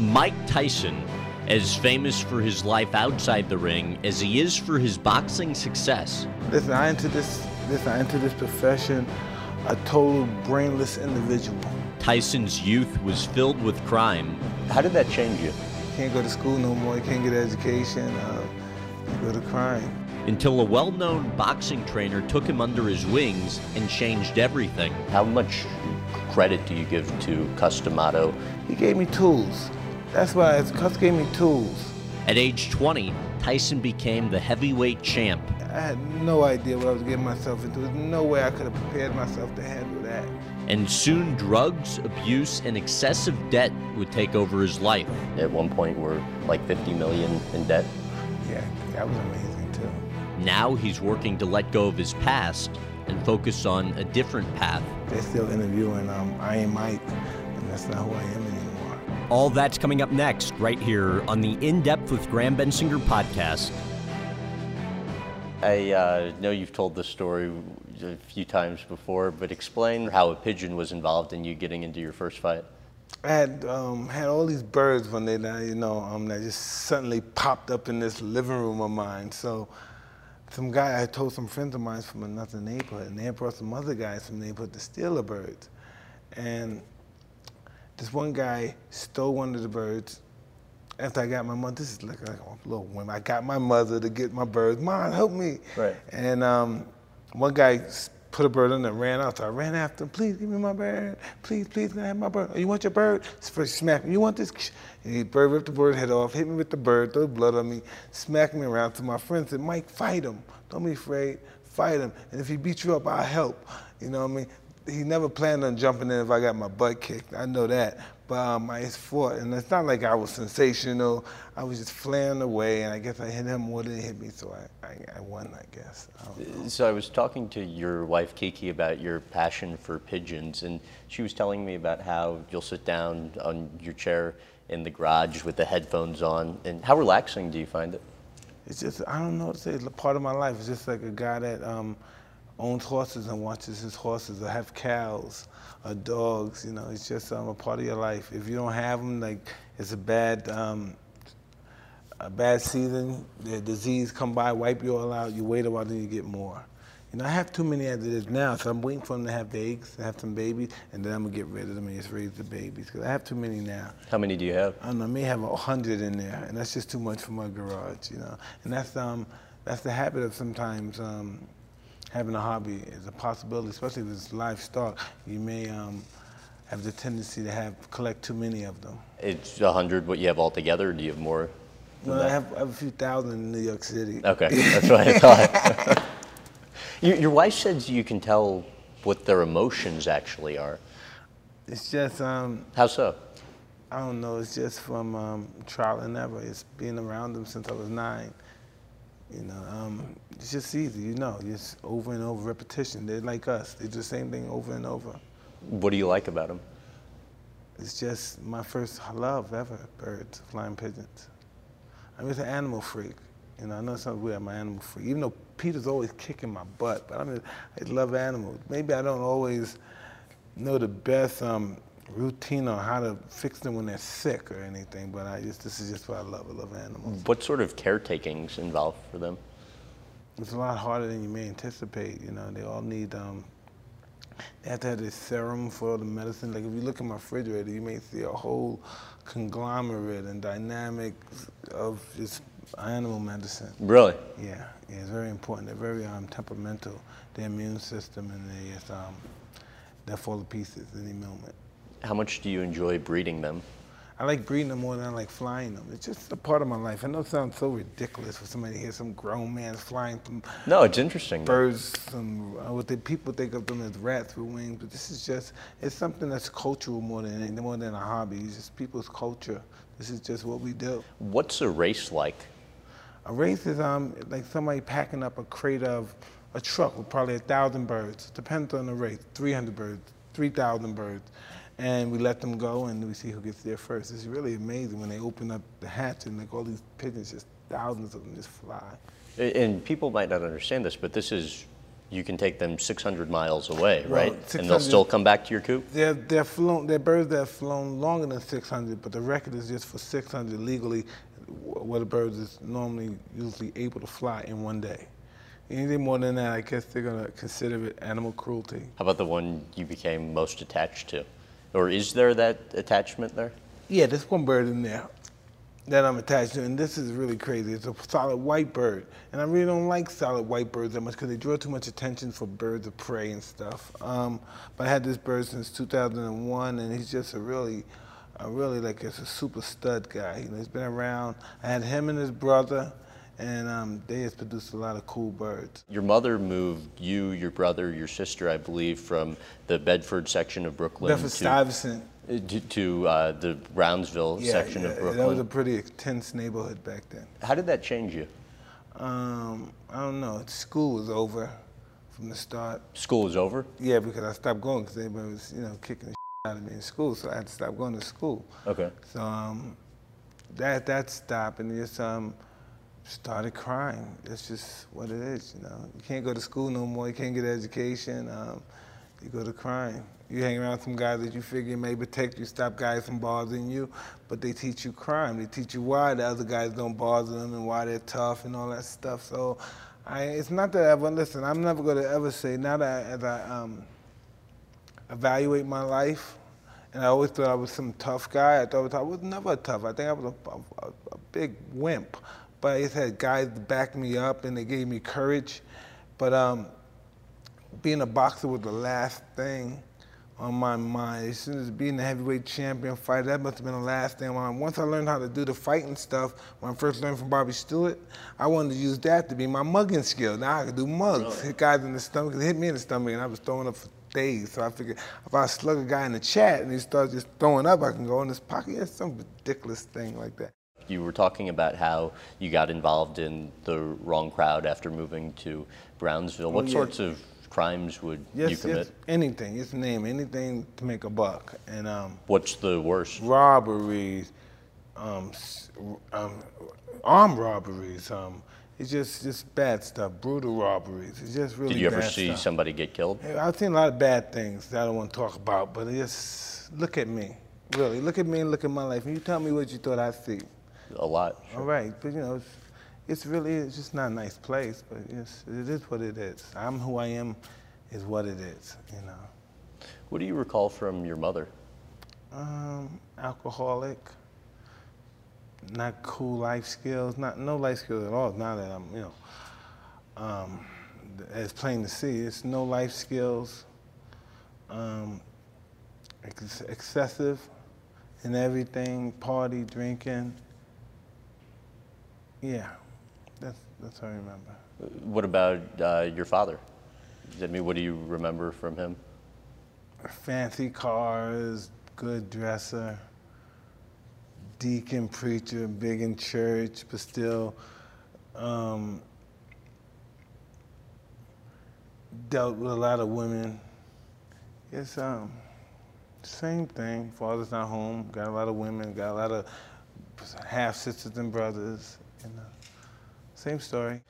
Mike Tyson, as famous for his life outside the ring as he is for his boxing success. Listen, I entered this, listen, I entered this profession a total brainless individual. Tyson's youth was filled with crime. How did that change you? Can't go to school no more, can't get an education, uh, you go to crime. Until a well known boxing trainer took him under his wings and changed everything. How much credit do you give to Cus D'Amato? He gave me tools. That's why Cus gave me tools. At age 20, Tyson became the heavyweight champ. I had no idea what I was getting myself into. There's no way I could have prepared myself to handle that. And soon drugs, abuse, and excessive debt would take over his life. At one point, we're like 50 million in debt. Yeah, that was amazing too. Now he's working to let go of his past and focus on a different path. They're still interviewing um, Iron Mike, and that's not who I am anymore. All that's coming up next, right here on the In Depth with Graham Bensinger podcast. I uh, know you've told this story a few times before, but explain how a pigeon was involved in you getting into your first fight. I had um, had all these birds one day that you know um, that just suddenly popped up in this living room of mine. So some guy I told some friends of mine from another neighborhood, and they brought some other guys from the neighborhood to steal the birds. And this one guy stole one of the birds. After I got my mother, this is like, like a little whim. I got my mother to get my birds. Mom, help me. Right. And um, one guy put a bird in and ran out. So I ran after him. Please give me my bird. Please, please, can I have my bird? Oh, you want your bird? First smack me. You want this? And the bird ripped the bird head off, hit me with the bird, threw blood on me, smacked me around. So my friend said, Mike, fight him. Don't be afraid. Fight him. And if he beats you up, I'll help. You know what I mean? He never planned on jumping in if I got my butt kicked. I know that. But um, I just fought, and it's not like I was sensational. I was just flaring away, and I guess I hit him more than he hit me, so I, I, I won, I guess. I so I was talking to your wife, Kiki, about your passion for pigeons, and she was telling me about how you'll sit down on your chair in the garage with the headphones on, and how relaxing do you find it? It's just, I don't know what to say, it's a part of my life. It's just like a guy that um, owns horses and watches his horses, or have cows or dogs. You know, it's just um, a part of your life. If you don't have them, like it's a bad, um, a bad season. The disease come by, wipe you all out. You wait a while, then you get more. You know, I have too many as it is now, so I'm waiting for them to have eggs, to have some babies, and then I'm gonna get rid of them and just raise the babies. Cause I have too many now. How many do you have? I don't know. I may have a hundred in there, and that's just too much for my garage. You know, and that's um, that's the habit of sometimes um, having a hobby is a possibility, especially if it's livestock. You may um, have the tendency to have collect too many of them. It's a hundred. What you have altogether? Do you have more? No, I have, I have a few thousand in New York City. Okay, that's what I thought. your, your wife says you can tell what their emotions actually are. It's just um, How so? I don't know. It's just from um, trial and error. It's being around them since I was nine. You know, um, it's just easy. You know, just over and over repetition. They're like us. They do the same thing over and over. What do you like about them? It's just my first love ever. Birds, flying pigeons. I'm just an animal freak. You know, I know some weird. I'm an animal freak. Even though Peter's always kicking my butt, but I mean, I love animals. Maybe I don't always know the best um, routine on how to fix them when they're sick or anything, but I just this is just what I love. I love animals. What sort of caretaking's involved for them? It's a lot harder than you may anticipate. You know, they all need. Um, they have to have this serum for all the medicine. Like if you look at my refrigerator, you may see a whole conglomerate and dynamics of just animal medicine. Really? Yeah, yeah, it's very important. They're very um, temperamental. Their immune system and they um, they'll fall to pieces any moment. How much do you enjoy breeding them? I like breeding them more than I like flying them. It's just a part of my life. I know it sounds so ridiculous for somebody to hear some grown man flying from No, it's interesting. though. birds. Some uh, what the people think of them as rats with wings, but this is just it's something that's cultural more than anything, more than a hobby. It's just people's culture. This is just what we do. What's a race like? A race is um like somebody packing up a crate of a truck with probably a thousand birds. It Depends on the race. Three hundred birds, three thousand birds. And we let them go and we see who gets there first. It's really amazing when they open up the hatch and like all these pigeons, just thousands of them just fly. And people might not understand this, but this is you can take them 600 miles away, Well, right? And they'll still come back to your coop? They're, they're flown, they're birds that have flown longer than 600, but the record is just for 600 legally, wh- what a bird is normally usually able to fly in one day. Anything more than that, I guess they're gonna consider it animal cruelty. How about the one you became most attached to? Or is there that attachment there? Yeah, there's one bird in there that I'm attached to, and this is really crazy. It's a solid white bird, and I really don't like solid white birds that much because they draw too much attention for birds of prey and stuff. Um, but I had this bird since 2001, and he's just a really, a really like it's a super stud guy. You know, he's been around. I had him and his brother, and um, they has produced a lot of cool birds. Your mother moved you, your brother, your sister, I believe, from the Bedford section of Brooklyn Bedford to, Stuyvesant. to, to uh, the Brownsville Yeah, section yeah, of Brooklyn. that was a pretty intense neighborhood back then. How did that change you? Um, I don't know. School was over from the start. School was over? Yeah, because I stopped going because everybody was, you know, kicking the out of me in school, so I had to stop going to school. Okay. So um, that that stopped, and just um, started crying. That's just what it is, you know. You can't go to school no more. You can't get an education. Um, you go to crime. You hang around some guys that you figure may protect you, stop guys from bothering you, but they teach you crime. They teach you why the other guys don't bother them and why they're tough and all that stuff. So I, it's not that I ever, listen, I'm never going to ever say, now that I, as I um, evaluate my life, and I always thought I was some tough guy. I thought I was never tough. I think I was a, a, a big wimp. But I just had guys to back me up, and they gave me courage. But um, being a boxer was the last thing on my mind. As soon as being the heavyweight champion fighter, that must have been the last thing on my mind. Once I learned how to do the fighting stuff, when I first learned from Bobby Stewart, I wanted to use that to be my mugging skill. Now I could do mugs, hit guys in the stomach, hit me in the stomach, and I was throwing up for days. So I figured if I slug a guy in the chat and he starts just throwing up, I can go in his pocket. Yeah, some ridiculous thing like that. You were talking about how you got involved in the wrong crowd after moving to Brownsville. What Oh, yeah. sorts of crimes would Yes, you commit? yes, anything. It's name anything to make a buck. And um, What's the worst? robberies, um, um, armed robberies. Um, it's just just bad stuff. Brutal robberies. It's just really. Did you ever see stuff. somebody get killed? I've seen a lot of bad things that I don't want to talk about, but just look at me. Really, look at me and look at my life. And you tell me what you thought I'd see. A lot. All right, but you know, it's, it's really it's just not a nice place, but it's, it is what it is. I'm who I am, is what it is. You know, What do you recall from your mother? um, alcoholic, not cool life skills, not no life skills at all. Now that I'm, you know, um, it's plain to see, it's no life skills. Um, ex- excessive in everything, party, drinking. Yeah, that's that's what I remember. What about uh, your father? I mean, what do you remember from him? fancy cars, good dresser, deacon, preacher, big in church, but still um, dealt with a lot of women. It's um, same thing. Father's not home. Got a lot of women. Got a lot of half sisters and brothers. You know, same story.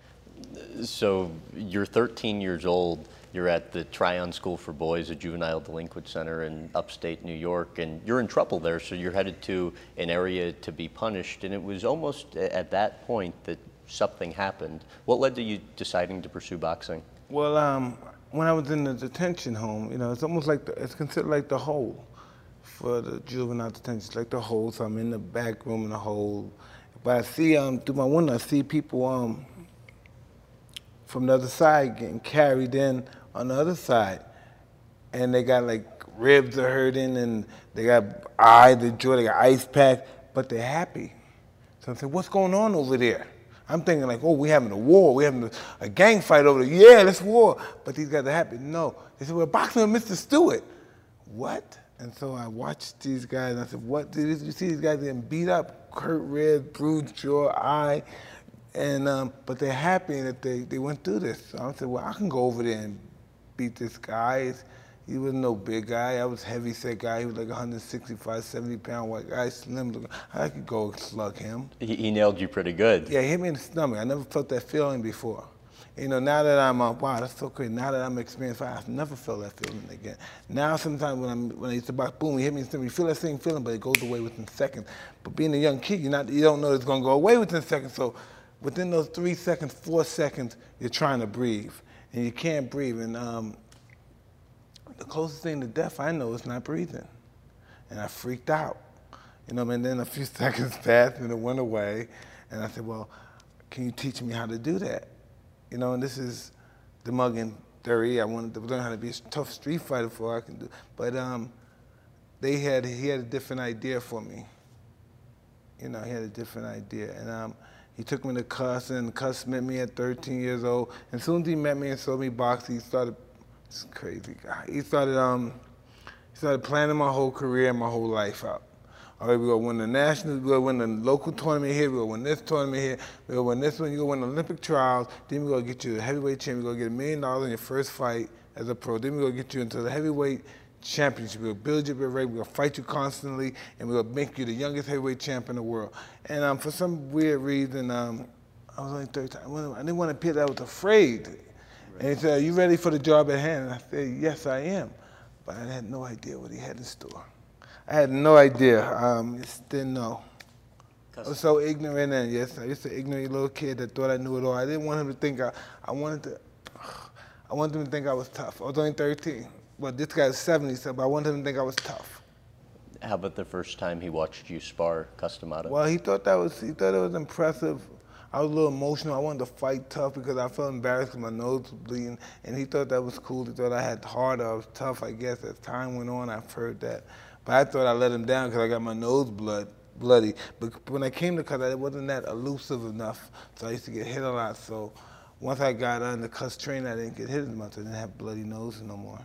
So you're 13 years old. You're at the Tryon School for Boys, a juvenile delinquent center in upstate New York, and you're in trouble there. So you're headed to an area to be punished. And it was almost at that point that something happened. What led to you deciding to pursue boxing? Well, um, when I was in the detention home, you know, it's almost like the, it's considered like the hole for the juvenile detention. It's like the hole. So I'm in the back room in the hole, but I see um, through my window, I see people um, from the other side getting carried in on the other side, and they got like ribs are hurting, and they got eye, the jaw, they got ice pack, but they're happy. So I said, what's going on over there? I'm thinking like, oh, we having a war, we having a, a gang fight over there. Yeah, let's war. But these guys are happy. No, they said we're boxing with Mr. Stewart. What? And so I watched these guys. And I said, what? Did you see these guys getting beat up, hurt ribs, bruised jaw, eye, and um, but they're happy that they they went through this. So I said, well, I can go over there and beat this guy. He was no big guy. I was heavy set guy. He was like 165, 70 pound white guy, slim looking. I could go slug him. He, he nailed you pretty good. Yeah, he hit me in the stomach. I never felt that feeling before. You know, now that I'm, uh, wow, that's so crazy. Now that I'm experienced, I've never felt that feeling again. Now, sometimes when I'm, when I used to box, boom, you hit me, in the stomach. you feel that same feeling, but it goes away within seconds. But being a young kid, you're not, you don't know it's gonna go away within seconds. So within those three seconds, four seconds, you're trying to breathe, and you can't breathe. And um, the closest thing to death I know is not breathing, and I freaked out. You know, and then a few seconds passed, and it went away, and I said, well, can you teach me how to do that? You know, and this is the mugging theory. I wanted to learn how to be a tough street fighter before I can do. But um, they had he had a different idea for me. You know, he had a different idea, and um, he took me to Cus, and Cus met me at 13 years old. And as soon as he met me and saw me box, he started. This crazy guy. He started um, he started planning my whole career and my whole life out. All right, we're gonna win the national, we're gonna win the local tournament here, we're gonna win this tournament here, we're gonna win this one, you're gonna win the Olympic trials, then we're gonna get you a heavyweight champion, we're gonna get a million dollars in your first fight as a pro, then we're gonna get you into the heavyweight championship, gonna build you up rank, we're gonna fight you constantly, and gonna make you the youngest heavyweight champ in the world. And um, for some weird reason, um, I was only 13, I didn't want to appear that I was afraid. And he said, are you ready for the job at hand? And I said, yes, I am. But I had no idea what he had in store. I had no idea. Um, just didn't know. I was so ignorant, and yes, I was an ignorant little kid that thought I knew it all. I didn't want him to think I. I wanted to. I wanted him to think I was tough. I was only 13. Well, this guy's 70, so but I wanted him to think I was tough. How about the first time he watched you spar Cus Well, he thought that was he thought it was impressive. I was a little emotional. I wanted to fight tough because I felt embarrassed because my nose was bleeding, and he thought that was cool. He thought I had heart. I was tough. I guess as time went on, I've heard that. But I thought I let him down because I got my nose blood bloody. But when I came to Cus, I wasn't that elusive enough, so I used to get hit a lot. So once I got on the Cus train, I didn't get hit as much. I didn't have bloody nose no more.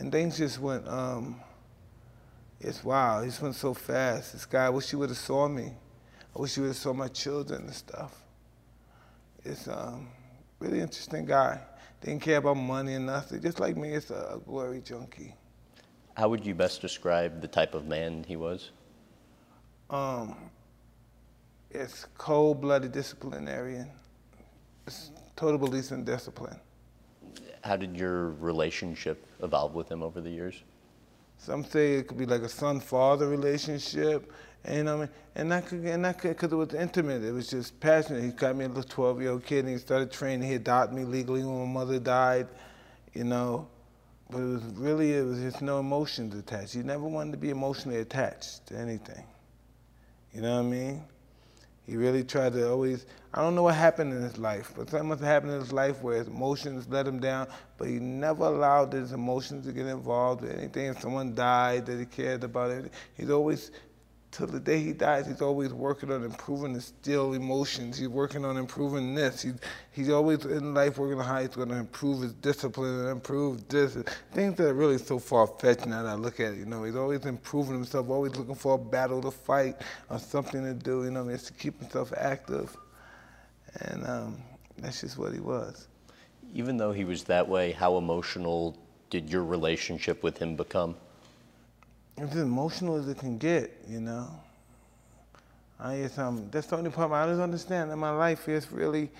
And things just went, um, it's wow, it just went so fast. This guy, I wish he would have saw me. I wish he would have saw my children and stuff. It's um, really interesting guy. Didn't care about money and nothing. Just like me, it's a glory junkie. How would you best describe the type of man he was? Um, it's cold-blooded disciplinarian. It's total belief in discipline. How did your relationship evolve with him over the years? Some say it could be like a son-father relationship, and I mean, and that could, and that could, because it was intimate. It was just passionate. He got me a little 12-year-old kid, and he started training. He adopted me legally when my mother died, you know. But it was really, it was just no emotions attached. He never wanted to be emotionally attached to anything. You know what I mean? He really tried to always, I don't know what happened in his life, but something must have happened in his life where his emotions let him down, but he never allowed his emotions to get involved with anything. If someone died that he cared about, it, he's always till the day he dies, he's always working on improving his still emotions. He's working on improving this. He's, he's always in life working on how he's going to improve his discipline and improve this. Things that are really so far-fetched now that I look at it. You know, he's always improving himself, always looking for a battle to fight or something to do. You know, it's to keep himself active. And um, that's just what he was. Even though he was that way, how emotional did your relationship with him become? It's as emotional as it can get, you know. I just, um, that's the only part I don't understand in my life is really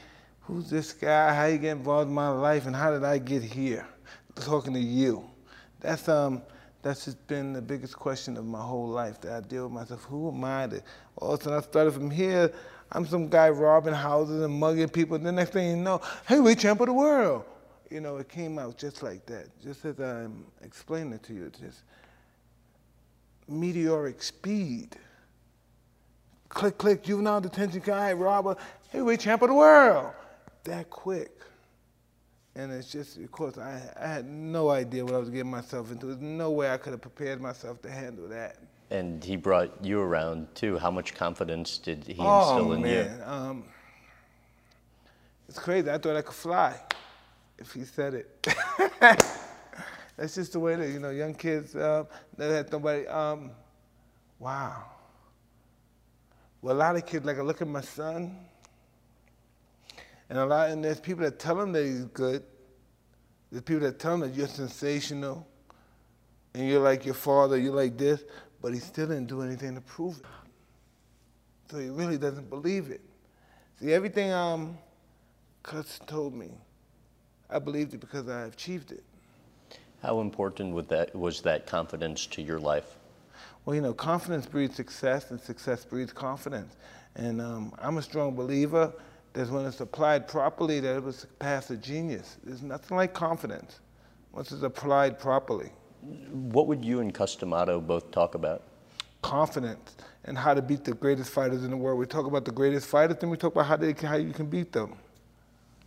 who's this guy, how you get involved in my life, and how did I get here? Talking to you. That's um that's just been the biggest question of my whole life that I deal with myself. Who am I? To, all of a sudden I started from here, I'm some guy robbing houses and mugging people. And the next thing you know, hey, we of the world. You know, it came out just like that, just as I'm explaining it to you. Just meteoric speed. Click, click, juvenile detention guy, robber, heavyweight champ of the world. That quick. And it's just, of course, I, I had no idea what I was getting myself into. There's no way I could have prepared myself to handle that. And he brought you around too. How much confidence did he oh, instill in man. you? Um, it's crazy. I thought I could fly if he said it. That's just the way that You know, young kids uh, that had nobody. Um, wow. Well, a lot of kids, like I look at my son, and a lot, and there's people that tell him that he's good. There's people that tell him that you're sensational, and you're like your father, you're like this, but he still didn't do anything to prove it. So he really doesn't believe it. See, everything um, Cus told me. I believed it because I achieved it. How important was that, was that confidence to your life? Well, you know, confidence breeds success, and success breeds confidence. And um, I'm a strong believer that when it's applied properly, that it will surpass a genius. There's nothing like confidence once it's applied properly. What would you and Cus D'Amato both talk about? Confidence and how to beat the greatest fighters in the world. We talk about the greatest fighters, then we talk about how, they, how you can beat them.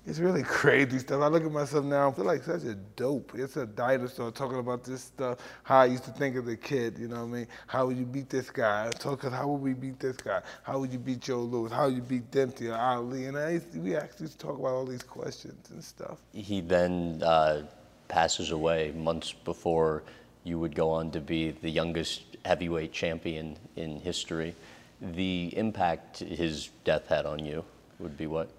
It's really crazy stuff. I look at myself now, I feel like such a dope. It's a dinosaur talking about this stuff, how I used to think as a kid, you know what I mean? How would you beat this guy? Talking, how would we beat this guy? How would you beat Joe Louis? How would you beat Dempsey or Ali? And I to, we actually talk about all these questions and stuff. He then uh, passes away months before you would go on to be the youngest heavyweight champion in history. The impact his death had on you would be what?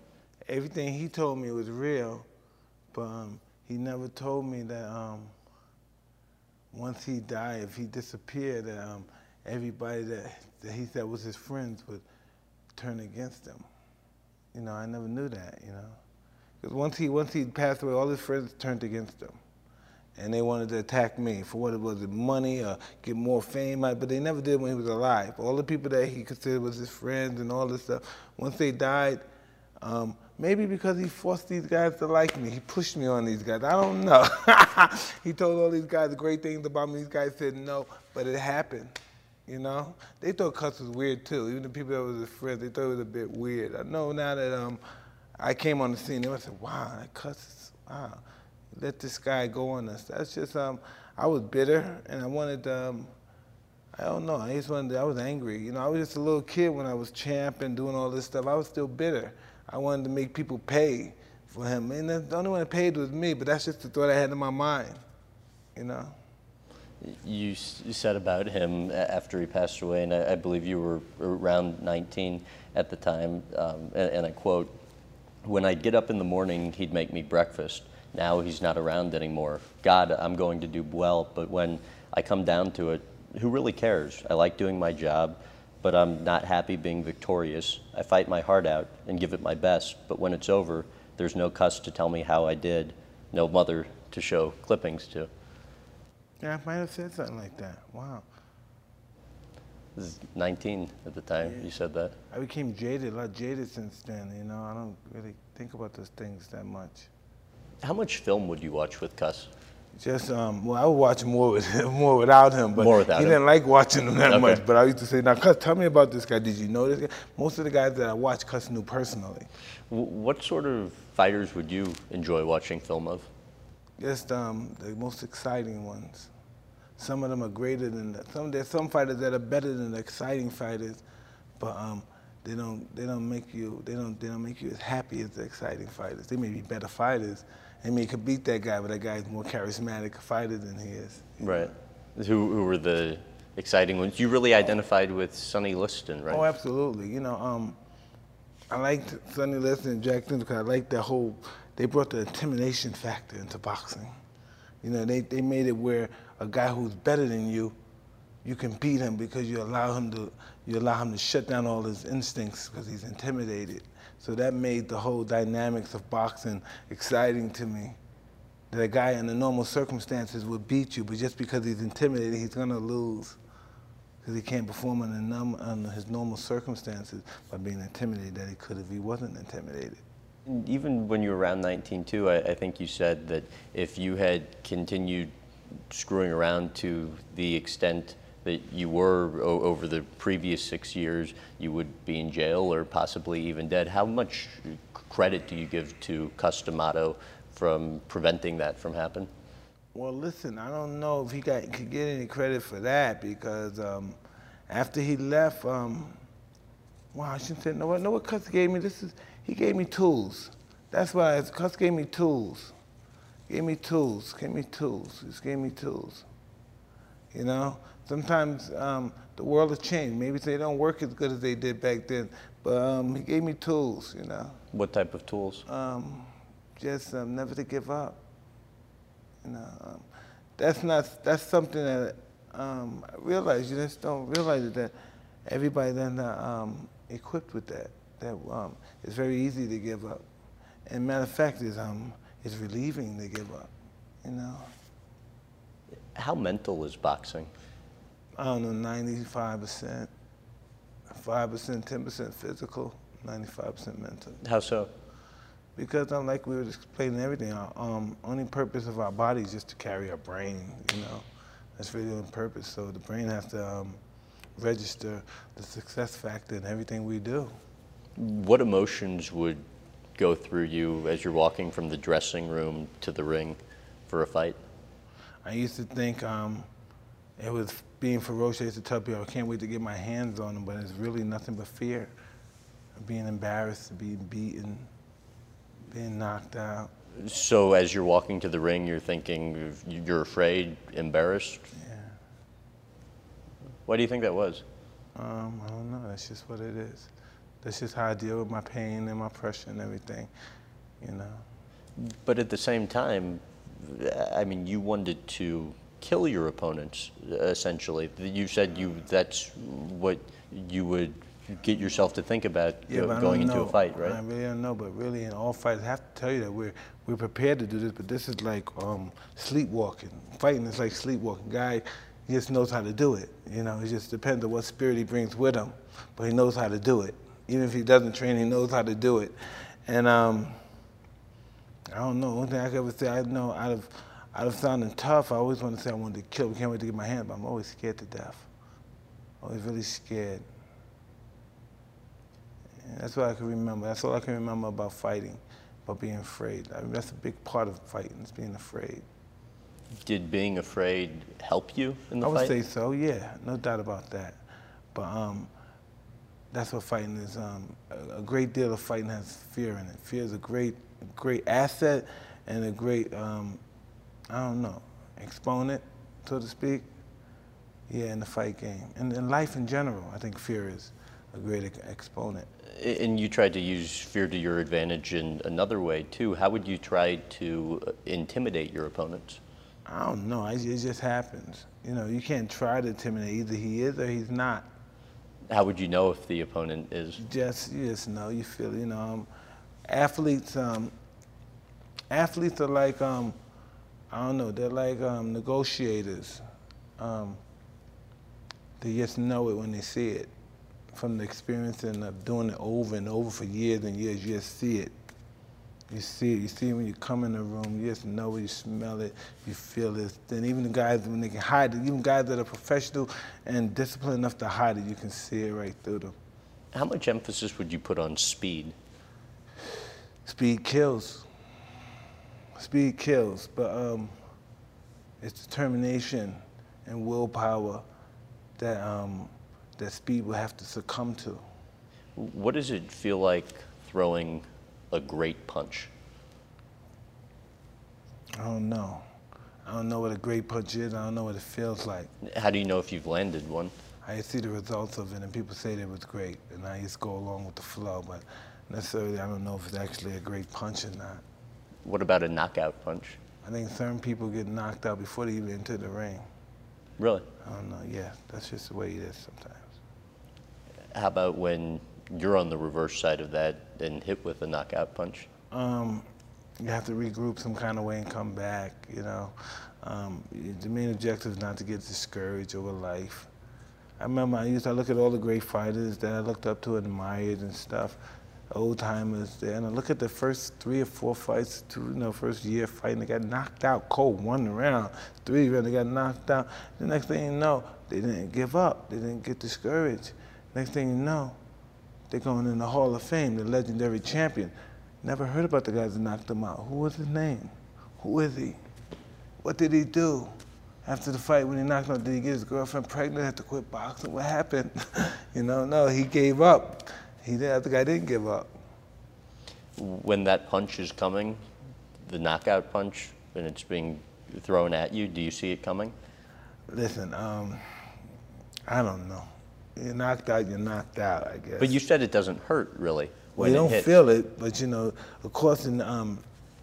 Everything he told me was real, but um, he never told me that um, once he died, if he disappeared, that um, everybody that, that he said was his friends would turn against him. You know, I never knew that, you know. Because once he, once he passed away, all his friends turned against him. And they wanted to attack me for what it was, money or get more fame, but they never did when he was alive. All the people that he considered was his friends and all this stuff, once they died, um, maybe because he forced these guys to like me. He pushed me on these guys. I don't know. he told all these guys great things about me. These guys said no, but it happened. You know, they thought Cus was weird too. Even the people that was his friends, they thought it was a bit weird. I know now that um, I came on the scene, they said, "Wow, that Cus is wow." Let this guy go on us. That's just um, I was bitter and I wanted um, I don't know. I just wanted. I was angry. You know, I was just a little kid when I was champ and doing all this stuff. I was still bitter. I wanted to make people pay for him. And the only one that paid was me, but that's just the thought I had in my mind, you know? You, you said about him after he passed away, and I, I believe you were around 19 at the time, um, and, and I quote, when I'd get up in the morning, he'd make me breakfast. Now he's not around anymore. God, I'm going to do well, but when I come down to it, who really cares? I like doing my job but I'm not happy being victorious. I fight my heart out and give it my best, but when it's over, there's no Cus to tell me how I did, no mother to show clippings to. Yeah, I might have said something like that. Wow. This is 19 at the time yeah. you said that. I became jaded, a lot jaded since then. You know, I don't really think about those things that much. How much film would you watch with Cus? Just um, well, I would watch more with more without him, but more without he him. didn't like watching him that okay. much. But I used to say, now, Cus, tell me about this guy. Did you know this guy? Most of the guys that I watched, Cus knew personally. What sort of fighters would you enjoy watching film of? Just um, the most exciting ones. Some of them are greater than the, some. There's some fighters that are better than the exciting fighters, but um, they don't they don't make you they don't they don't make you as happy as the exciting fighters. They may be better fighters, I mean, he could beat that guy, but that guy's more charismatic fighter than he is. Right. Who, who were the exciting ones? You really identified with Sonny Liston, right? Oh, absolutely. You know, um, I liked Sonny Liston and Jack Dempsey because I liked that whole, they brought the intimidation factor into boxing. You know, they, they made it where a guy who's better than you, you can beat him because you allow him to, you allow him to shut down all his instincts because he's intimidated. So that made the whole dynamics of boxing exciting to me. That a guy in the normal circumstances would beat you, but just because he's intimidated, he's gonna lose. Because he can't perform under, his normal circumstances by being intimidated that he could if he wasn't intimidated. Even when you were around 19 too, I, I think you said that if you had continued screwing around to the extent that you were over the previous six years, you would be in jail or possibly even dead. How much credit do you give to Cus D'Amato from preventing that from happening? Well, listen, I don't know if he got, could get any credit for that because um, after he left, um, wow, no, what, know what Cus gave me? This is, he gave me tools. That's why Cus gave me tools. Gave me tools, gave me tools, just gave me tools. You know, sometimes um, the world has changed. Maybe they don't work as good as they did back then, but um, he gave me tools. You know. What type of tools? Um, just um, never to give up. You know, um, that's not that's something that um, I realize. You just don't realize that everybody then uh, equipped with that. That it's very easy to give up. And matter of fact, it's, um, it's relieving to give up, you know. How mental is boxing? I don't know, 95%, 5%, 10% physical, 95% mental. How so? Because um, like we were explaining everything, our um, only purpose of our body is just to carry our brain, you know. That's really the only purpose. So the brain has to um, register the success factor in everything we do. What emotions would go through you as you're walking from the dressing room to the ring for a fight? I used to think um, it was being ferocious. To tell people, I can't wait to get my hands on them, but it's really nothing but fear. Being embarrassed, being beaten, being knocked out. So as you're walking to the ring, you're thinking you're afraid, embarrassed. Yeah. Why do you think that was? Um, I don't know. That's just what it is. That's just how I deal with my pain and my pressure and everything, you know. But at the same time, I mean, you wanted to kill your opponents, essentially. You said you that's what you would get yourself to think about Yeah, go- going into know. a fight, right? I really don't know, but really in all fights, I have to tell you that we're we're prepared to do this, but this is like um, sleepwalking. Fighting is like sleepwalking. Guy just knows how to do it. You know, it just depends on what spirit he brings with him, but he knows how to do it. Even if he doesn't train, he knows how to do it. And um, I don't know. One thing I could ever say, I know out of out of sounding tough, I always want to say I wanted to kill. I can't wait to get my hand, but I'm always scared to death. Always really scared. And that's what I can remember. That's all I can remember about fighting, about being afraid. I mean, that's a big part of fighting, is being afraid. Did being afraid help you in the fight? I would say so, yeah, no doubt about that. But um, that's what fighting is. Um, a, a great deal of fighting has fear in it. Fear is a great, great asset and a great, um, I don't know, exponent, so to speak. Yeah, in the fight game. And in life in general, I think fear is a great exponent. And you tried to use fear to your advantage in another way too. How would you try to uh, intimidate your opponents? I don't know. It just happens. You know, you can't try to intimidate. Either he is or he's not. How would you know if the opponent is? Just you just know. You feel. You know, um, athletes. Um, athletes are like um, I don't know. They're like um, negotiators. Um, they just know it when they see it. From the experience and of doing it over and over for years and years, you just see it. You see it. You see it when you come in the room. You just know it. You smell it. You feel it. Then even the guys when they can hide it, even guys that are professional and disciplined enough to hide it, you can see it right through them. How much emphasis would you put on speed? Speed kills. Speed kills, but um, it's determination and willpower that um, that speed will have to succumb to. What does it feel like throwing a great punch? I don't know. I don't know what a great punch is. I don't know what it feels like. How do you know if you've landed one? I see the results of it, and people say that it was great, and I just go along with the flow. But necessarily, I don't know if it's actually a great punch or not. What about a knockout punch? I think certain people get knocked out before they even enter the ring. Really? I don't know. Yeah, that's just the way it is sometimes. How about when you're on the reverse side of that and hit with a knockout punch? Um, you have to regroup some kind of way and come back. You know, um, the main objective is not to get discouraged over life. I remember I used to look at all the great fighters that I looked up to and admired and stuff, old timers there, and I look at the first three or four fights, two, you know, first year fighting, they got knocked out cold, one round, three rounds, they got knocked out. The next thing you know, they didn't give up, they didn't get discouraged. Next thing you know, they're going in the Hall of Fame, the legendary champion. Never heard about the guys that knocked him out. Who was his name? Who is he? What did he do? After the fight, when he knocked him out, did he get his girlfriend pregnant? Had to quit boxing? What happened? you know, no, he gave up. He did. The other guy didn't give up. When that punch is coming, the knockout punch, and it's being thrown at you, do you see it coming? Listen, um, I don't know. You're knocked out. You're knocked out. I guess. But you said it doesn't hurt, really. well, you don't hits. feel it, but you know, of course, in um,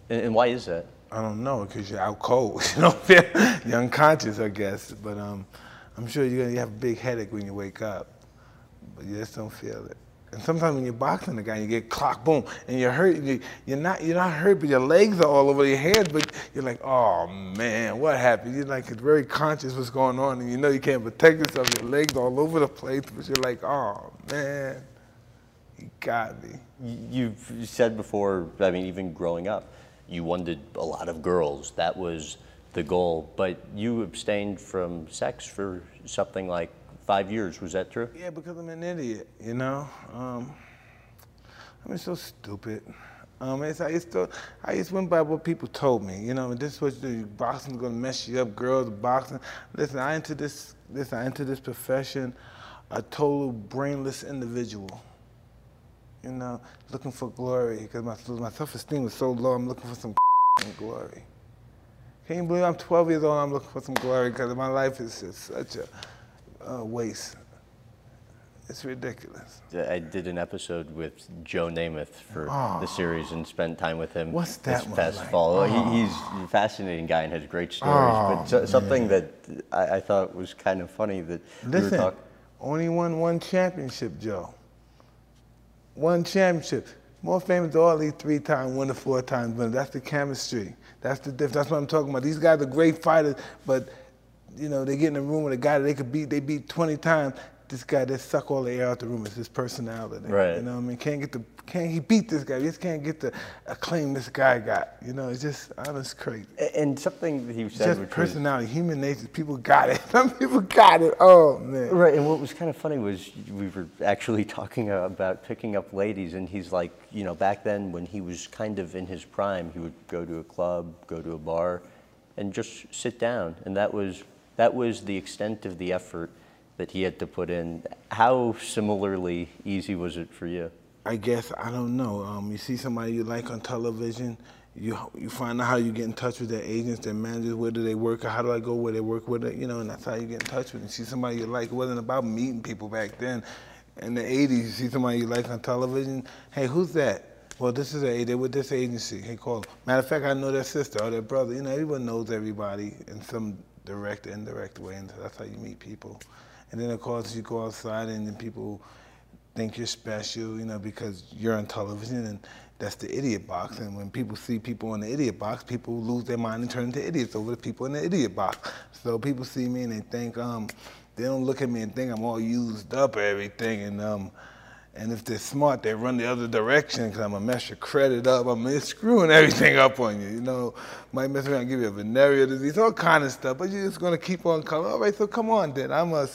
And, and why is that? I don't know because you're out cold. You don't feel you're unconscious, I guess. But um, I'm sure you're gonna you have a big headache when you wake up, but you just don't feel it. And sometimes when you're boxing a guy, you get clock, boom, and you're hurt. You, you're not you're not hurt, but your legs are all over your hands. But you're like, oh man, what happened? You're like very conscious what's going on, and you know you can't protect yourself. Your legs are all over the place, but you're like, oh man, he got me. You've said before, I mean, even growing up, you wanted a lot of girls. That was the goal. But you abstained from sex for something like five years. Was that true? Yeah, because I'm an idiot, you know. Um, I'm so stupid. Um, it's, I used to, I just went by what people told me, you know. This was the boxing's gonna mess you up, girls boxing. Listen, I entered this, listen, I entered this profession, a total brainless individual. You know, looking for glory because my my self-esteem was so low. I'm looking for some glory. Can you believe I'm 12 years old? I'm looking for some glory because my life is just such a uh, waste. It's ridiculous. I did an episode with Joe Namath for the ah. series and spent time with him What's that this past like? fall. He, ah. he's a fascinating guy and has great stories. but so, ah, something that I, I thought was kind of funny that we were Listen, only won one championship, Joe. One championship. More famous than all these three times, one to four times, but that's the chemistry. That's the difference. That's what I'm talking about. These guys are great fighters, but you know, they get in a room with a guy that they could beat, they beat 20 times. This guy, that suck all the air out the room. is his personality. Right. You know what I mean? Can't get the, can't he beat this guy? He just can't get the acclaim this guy got. You know, it's just, it's crazy. And something that he said, just which was personality, human nature. People got it. Some people got it. Oh, man. Right, and what was kind of funny was we were actually talking about picking up ladies, and he's like, you know, back then when he was kind of in his prime, he would go to a club, go to a bar, and just sit down, and that was that was the extent of the effort that he had to put in. How similarly easy was it for you? I guess I don't know. Um, you see somebody you like on television, you you find out how you get in touch with their agents, their managers, where do they work, or how do I go where they work with it, you know, and that's how you get in touch with them. You see somebody you like. It wasn't about meeting people back then. In the '80s, you see somebody you like on television. Hey, who's that? Well, this is a they with this agency. Hey, call. 'em. Matter of fact, I know their sister or their brother. You know, everyone knows everybody in some direct indirect way, and that's how you meet people. And then of course you go outside, and then people think you're special, you know, because you're on television and that's the idiot box. And when people see people in the idiot box, people lose their mind and turn into idiots over the people in the idiot box. So people see me and they think, um, they don't look at me and think I'm all used up or everything. And um, and if they're smart, they run the other direction because I'm gonna mess your credit up. I'm just screwing everything up on you. You know, might mess around give you a venereal disease, all kind of stuff. But you're just gonna keep on coming. All right, so come on, then. I'm a,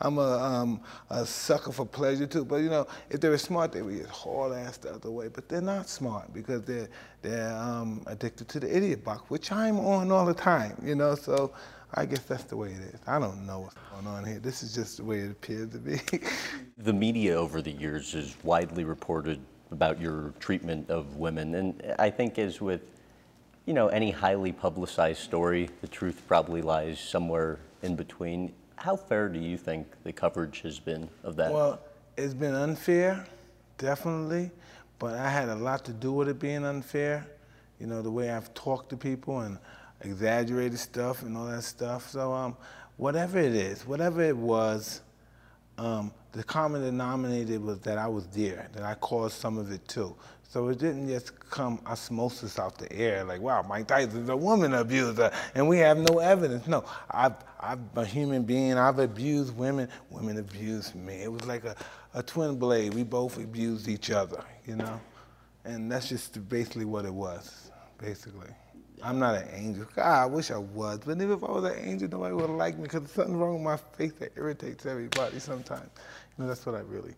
I'm a, um, a sucker for pleasure too. But you know, if they were smart, they would just haul ass the other way. But they're not smart because they're they're um, addicted to the idiot box, which I'm on all the time. You know, so. I guess that's the way it is. I don't know what's going on here. This is just the way it appears to be. The media over the years has widely reported about your treatment of women, and I think as with, you know, any highly publicized story, the truth probably lies somewhere in between. How fair do you think the coverage has been of that? Well, it's been unfair, definitely, but I had a lot to do with it being unfair. You know, the way I've talked to people and exaggerated stuff and all that stuff. So, um, whatever it is, whatever it was, um, the common denominator was that I was there, that I caused some of it too. So it didn't just come osmosis out the air, like, wow, Mike Tyson's a woman abuser, and we have no evidence. No, I've, I'm a human being, I've abused women, women abused me. It was like a, a twin blade. We both abused each other, you know? And that's just basically what it was, basically. I'm not an angel. God, I wish I was. But even if I was an angel, nobody would like me because there's something wrong with my face that irritates everybody sometimes. You know, that's what I really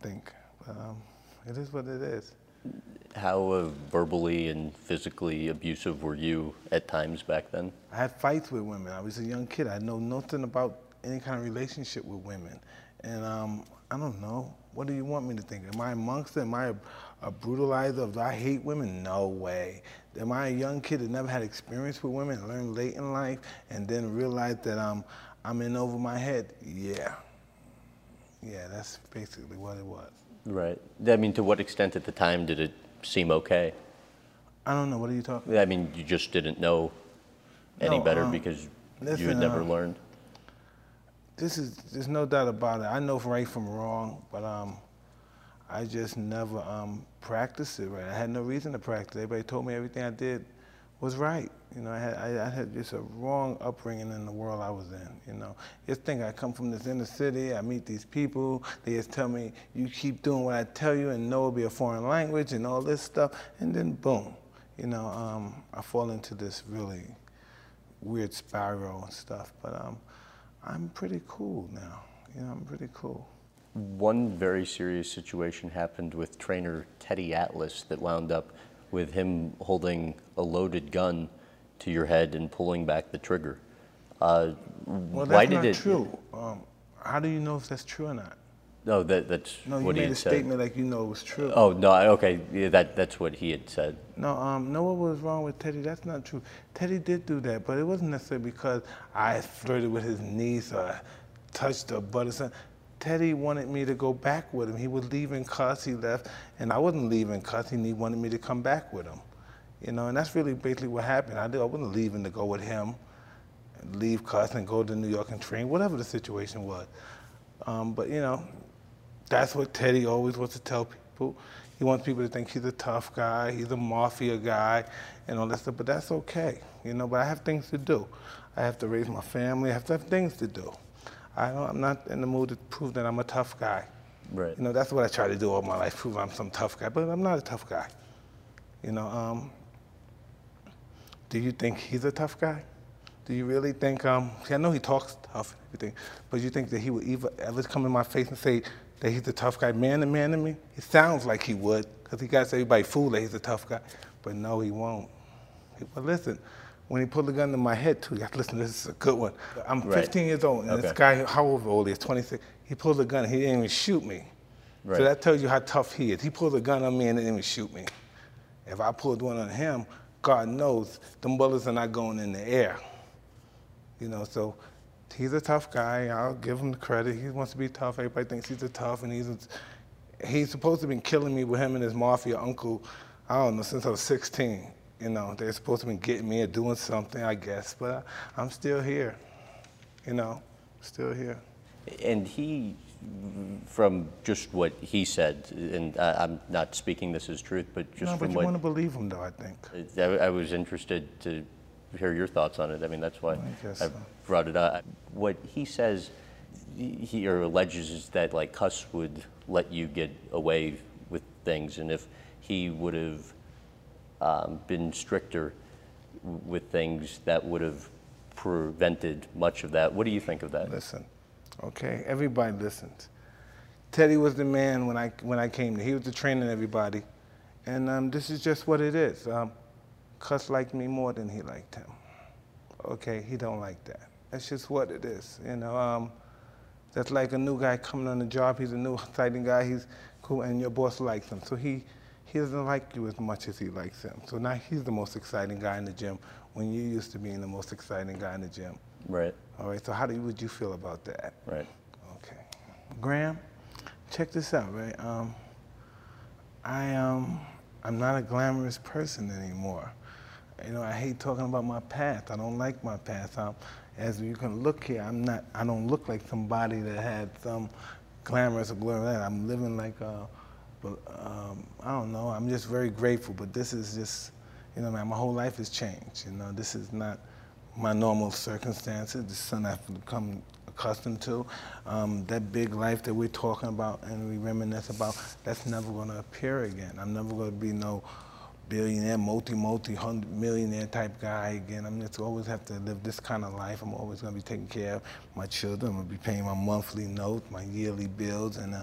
think. But, um, it is what it is. How uh, verbally and physically abusive were you at times back then? I had fights with women. I was a young kid. I know nothing about any kind of relationship with women. And um, I don't know. What do you want me to think? Am I amongst them? Am I a, brutalizer? Of, I hate women? No way. Am I a young kid that never had experience with women, learned late in life, and then realized that I'm I'm in over my head? Yeah. Yeah, that's basically what it was. Right. I mean, to what extent at the time did it seem okay? I don't know. What are you talking? I mean, you just didn't know any No, better um, because you had never um, learned. This is there's no doubt about it. I know right from wrong, but um, I just never um, practiced it right. I had no reason to practice. Everybody told me everything I did was right. You know, I had, I, I had just a wrong upbringing in the world I was in. You know, just think I come from this inner city. I meet these people. They just tell me you keep doing what I tell you, and know it'll be a foreign language and all this stuff, and then boom, you know, um, I fall into this really weird spiral and stuff. But um, I'm pretty cool now. You know, I'm pretty cool. One very serious situation happened with trainer Teddy Atlas that wound up with him holding a loaded gun to your head and pulling back the trigger. Uh, Well, why that's did not it? true. Um, how do you know if that's true or not? No, that, that's No, you what he made a said. statement like you know it was true. Oh no, okay, yeah, that that's what he had said. No, um, know what was wrong with Teddy? That's not true. Teddy did do that, but it wasn't necessarily because I flirted with his niece or touched her butt or something. Teddy wanted me to go back with him. He was leaving Cus, he left, and I wasn't leaving Cus, and he wanted me to come back with him. You know, and that's really basically what happened. I, did, I wasn't leaving to go with him, leave Cus and go to New York and train, whatever the situation was. Um, but, you know, that's what Teddy always wants to tell people. He wants people to think he's a tough guy, he's a mafia guy, and all that stuff. But that's okay, you know. But I have things to do. I have to raise my family. I have to have things to do. I don't, I'm not in the mood to prove that I'm a tough guy. Right. You know, that's what I try to do all my life, prove I'm some tough guy. But I'm not a tough guy. You know. Um, do you think he's a tough guy? Do you really think, um, see, I know he talks tough and everything, but you think that he would ever, ever come in my face and say that he's a tough guy, man to man to me? It sounds like he would, because he got everybody fooled that he's a tough guy. But no, he won't. But listen, when he pulled the gun to my head too, you have to listen, this is a good one. I'm Right. 15 years old, and this guy, how old is he is, 26, he pulled the gun, he didn't even shoot me. Right. So that tells you how tough he is. He pulled a gun on me and didn't even shoot me. If I pulled one on him, God knows them bullets are not going in the air. You know, so he's a tough guy. I'll give him the credit. He wants to be tough. Everybody thinks he's a tough, and he's a, he's supposed to have been killing me with him and his mafia uncle. I don't know since I was 16. You know, they're supposed to be getting me or doing something, I guess. But I'm still here. You know, still here. And he, from just what he said, and I, I'm not speaking this as truth, but just no, but from you what want to believe him, though. I think. I, I was interested to hear your thoughts on it. I mean, that's why guess I so. brought it up. What he says, he or alleges is that like Cus would let you get away with things, and if he would have um, been stricter with things, that would have prevented much of that. What do you think of that? Listen, okay, everybody listens. Teddy was the man when I when I came. He was the training everybody, and um, this is just what it is. Um, Cus liked me more than he liked him. Okay, he don't like that. That's just what it is. You know, um, that's like a new guy coming on the job. He's a new exciting guy. He's cool, and your boss likes him. So he he doesn't like you as much as he likes him. So now he's the most exciting guy in the gym when you used to being the most exciting guy in the gym. Right, All right, so how do you, would you feel about that? right. Okay. Graham, check this out, right? Um, I, um, I'm not a glamorous person anymore. You know, I hate talking about my past. I don't like my past. Um, as you can look here, I'm not, I don't look like somebody that had some glamorous or glorious. I'm living like a, but, um, I don't know, I'm just very grateful, but this is just, you know, man, my whole life has changed. You know, this is not my normal circumstances. This is something I've become accustomed to. Um, that big life that we're talking about and we reminisce about, that's never going to appear again. I'm never going to be no billionaire, multi, multi, hundred millionaire type guy again. I'm just always have to live this kind of life. I'm always going to be taking care of my children. I'm going to be paying my monthly note, my yearly bills, and uh,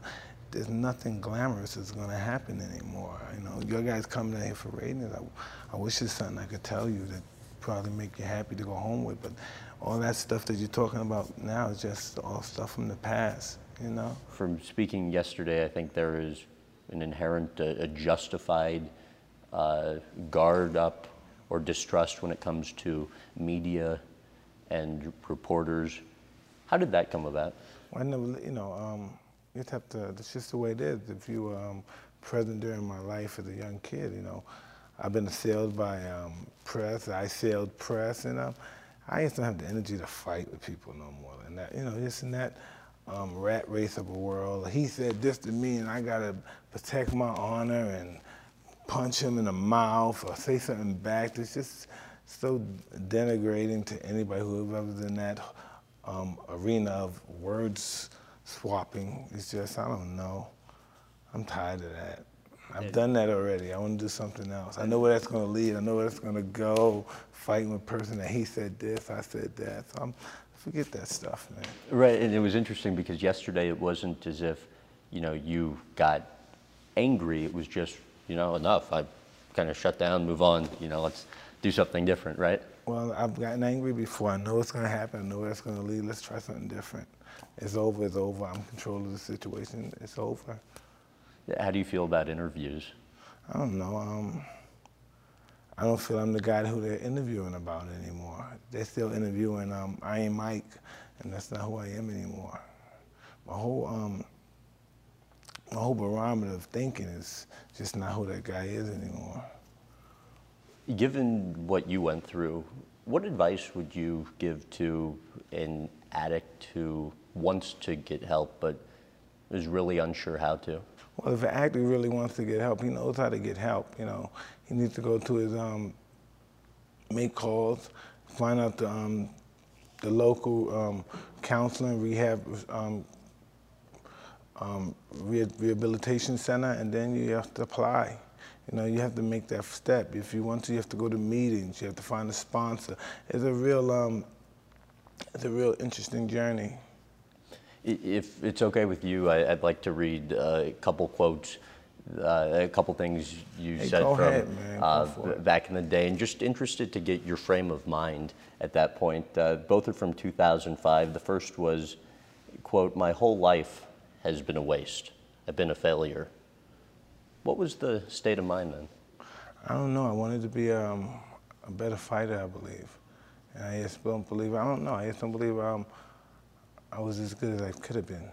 there's nothing glamorous that's going to happen anymore. You know, your guys coming in here for ratings. I, I wish there's something I could tell you that probably make you happy to go home with, but all that stuff that you're talking about now is just all stuff from the past. You know. From speaking yesterday, I think there is an inherent, uh, a justified uh, guard up or distrust when it comes to media and reporters. How did that come about? I never, you know, um, you have to, that's just the way it is. If you um, present during my life as a young kid, you know, I've been assailed by um, press, I sailed press, and um, I just don't have the energy to fight with people no more than that. You know, just in that, um, rat race of a world. He said this to me, and I gotta protect my honor and punch him in the mouth or say something back. It's just so denigrating to anybody who ever in that um, arena of words swapping. It's just I don't know. I'm tired of that. I've done that already. I want to do something else. I know where that's going to lead. I know where that's going to go. Fighting with a person that he said this, I said that. So I'm, forget that stuff, man. Right, and it was interesting because yesterday it wasn't as if, you know, you got angry. It was just, you know, enough. I kind of shut down, move on. You know, let's do something different, right? Well, I've gotten angry before. I know what's going to happen. I know where it's going to lead. Let's try something different. It's over. It's over. I'm in control of the situation. It's over. How do you feel about interviews? I don't know. Um, I don't feel I'm the guy who they're interviewing about anymore. They're still interviewing um, Iron Mike, and that's not who I am anymore. My whole um, my whole barometer of thinking is just not who that guy is anymore. Given what you went through, what advice would you give to an addict who wants to get help but is really unsure how to? Well, if an actor really wants to get help, he knows how to get help. You know, he needs to go to his um, make calls, find out the um, the local um, counseling rehab um, um, rehabilitation center, and then you have to apply. You know, you have to make that step. If you want to, you have to go to meetings. You have to find a sponsor. It's a real, um, it's a real interesting journey. If it's okay with you, I, would like to read a couple quotes, uh, a couple things you hey, said from ahead, uh, back in the day, and just interested to get your frame of mind at that point. Uh, both are from 2005. The first was, quote, my whole life has been a waste. I've been a failure. What was the state of mind then? I don't know. I wanted to be um, a better fighter, I believe. And I just don't believe, I don't know, I just don't believe um, I was as good as I could have been.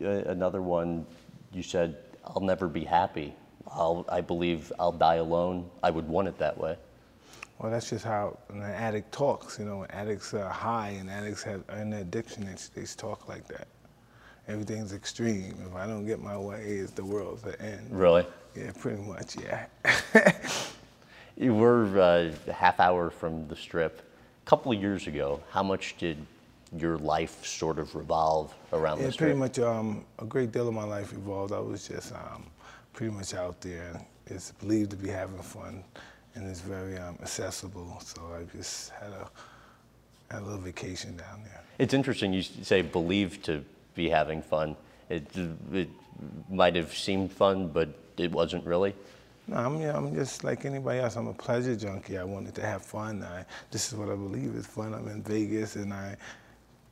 Another one, you said, I'll never be happy. I'll, I believe I'll die alone. I would want it that way. Well, that's just how an addict talks. You know, when addicts are high and addicts have an addiction, they, they talk like that. Everything's extreme. If I don't get my way, it's the world's the end. Really? Yeah, pretty much, yeah. We're uh, a half hour from the strip couple of years ago, how much did your life sort of revolve around yeah, this? pretty much um, a great deal of my life evolved. I was just um, pretty much out there. It's believed to be having fun, and it's very um, accessible. So I just had a had a little vacation down there. It's interesting you say believed to be having fun. It it might have seemed fun, but it wasn't really. No, I'm, I'm just like anybody else. I'm a pleasure junkie. I wanted to have fun. I, this is what I believe is fun. I'm in Vegas, and I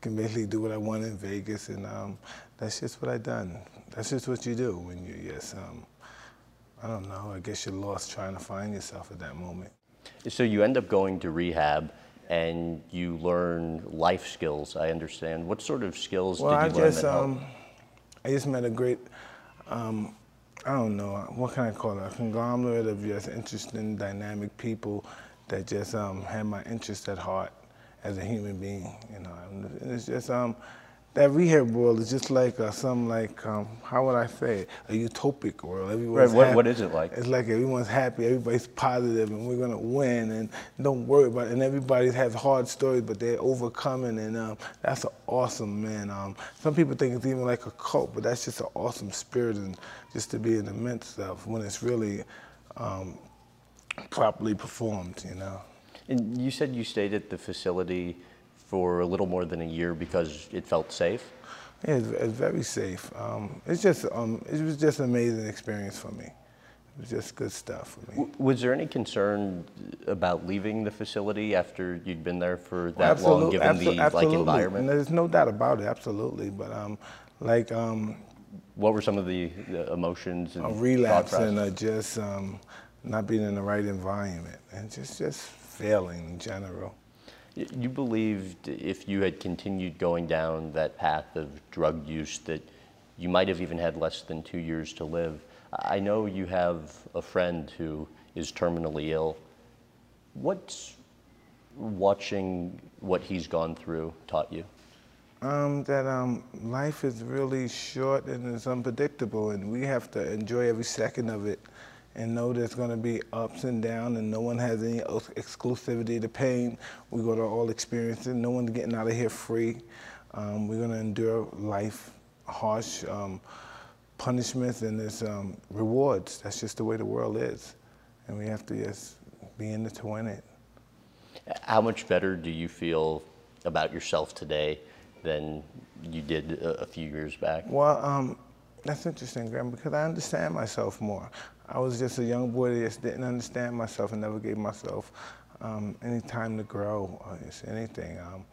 can basically do what I want in Vegas, and um, that's just what I've done. That's just what you do when you yes. Um, I don't know. I guess you're lost trying to find yourself at that moment. So you end up going to rehab, and you learn life skills. I understand. What sort of skills well, did you I learn just, that um, I just met a great um, I don't know, what can I call it? A conglomerate of just interesting, dynamic people that just um, had my interest at heart as a human being, you know. And it's just, um, that rehab world is just like uh, some like um, how would I say it? A utopic world. Everyone's right. What, what is it like? It's like everyone's happy, everybody's positive, and we're gonna win, and don't worry about it. And everybody has hard stories, but they're overcoming, and um, that's awesome, man. Um, some people think it's even like a cult, but that's just an awesome spirit, and just to be in the midst of when it's really um, properly performed, you know. And you said you stayed at the facility for a little more than a year because it felt safe? Yeah, it's, it's very safe. Um, it's just, um, it was just an amazing experience for me. It was just good stuff for me. Was there any concern about leaving the facility after you'd been there for that long, given absolutely, the absolutely. like environment? And there's no doubt about it, absolutely. But um, like, um, what were some of the, the emotions and a relapse and uh, just um, not being in the right environment and just just failing in general. You believed if you had continued going down that path of drug use that you might have even had less than two years to live. I know you have a friend who is terminally ill. What's watching what he's gone through taught you? Um, that um, life is really short and it's unpredictable, and we have to enjoy every second of it and know there's going to be ups and downs, and no one has any exclusivity to pain. We're going to all experience it. No one's getting out of here free. Um, we're going to endure life, harsh um, punishments, and there's um, rewards. That's just the way the world is, and we have to just be in it to win it. How much better do you feel about yourself today than you did a, a few years back? Well, um, that's interesting, Graham, because I understand myself more. I was just a young boy that just didn't understand myself and never gave myself um, any time to grow or just anything. Um,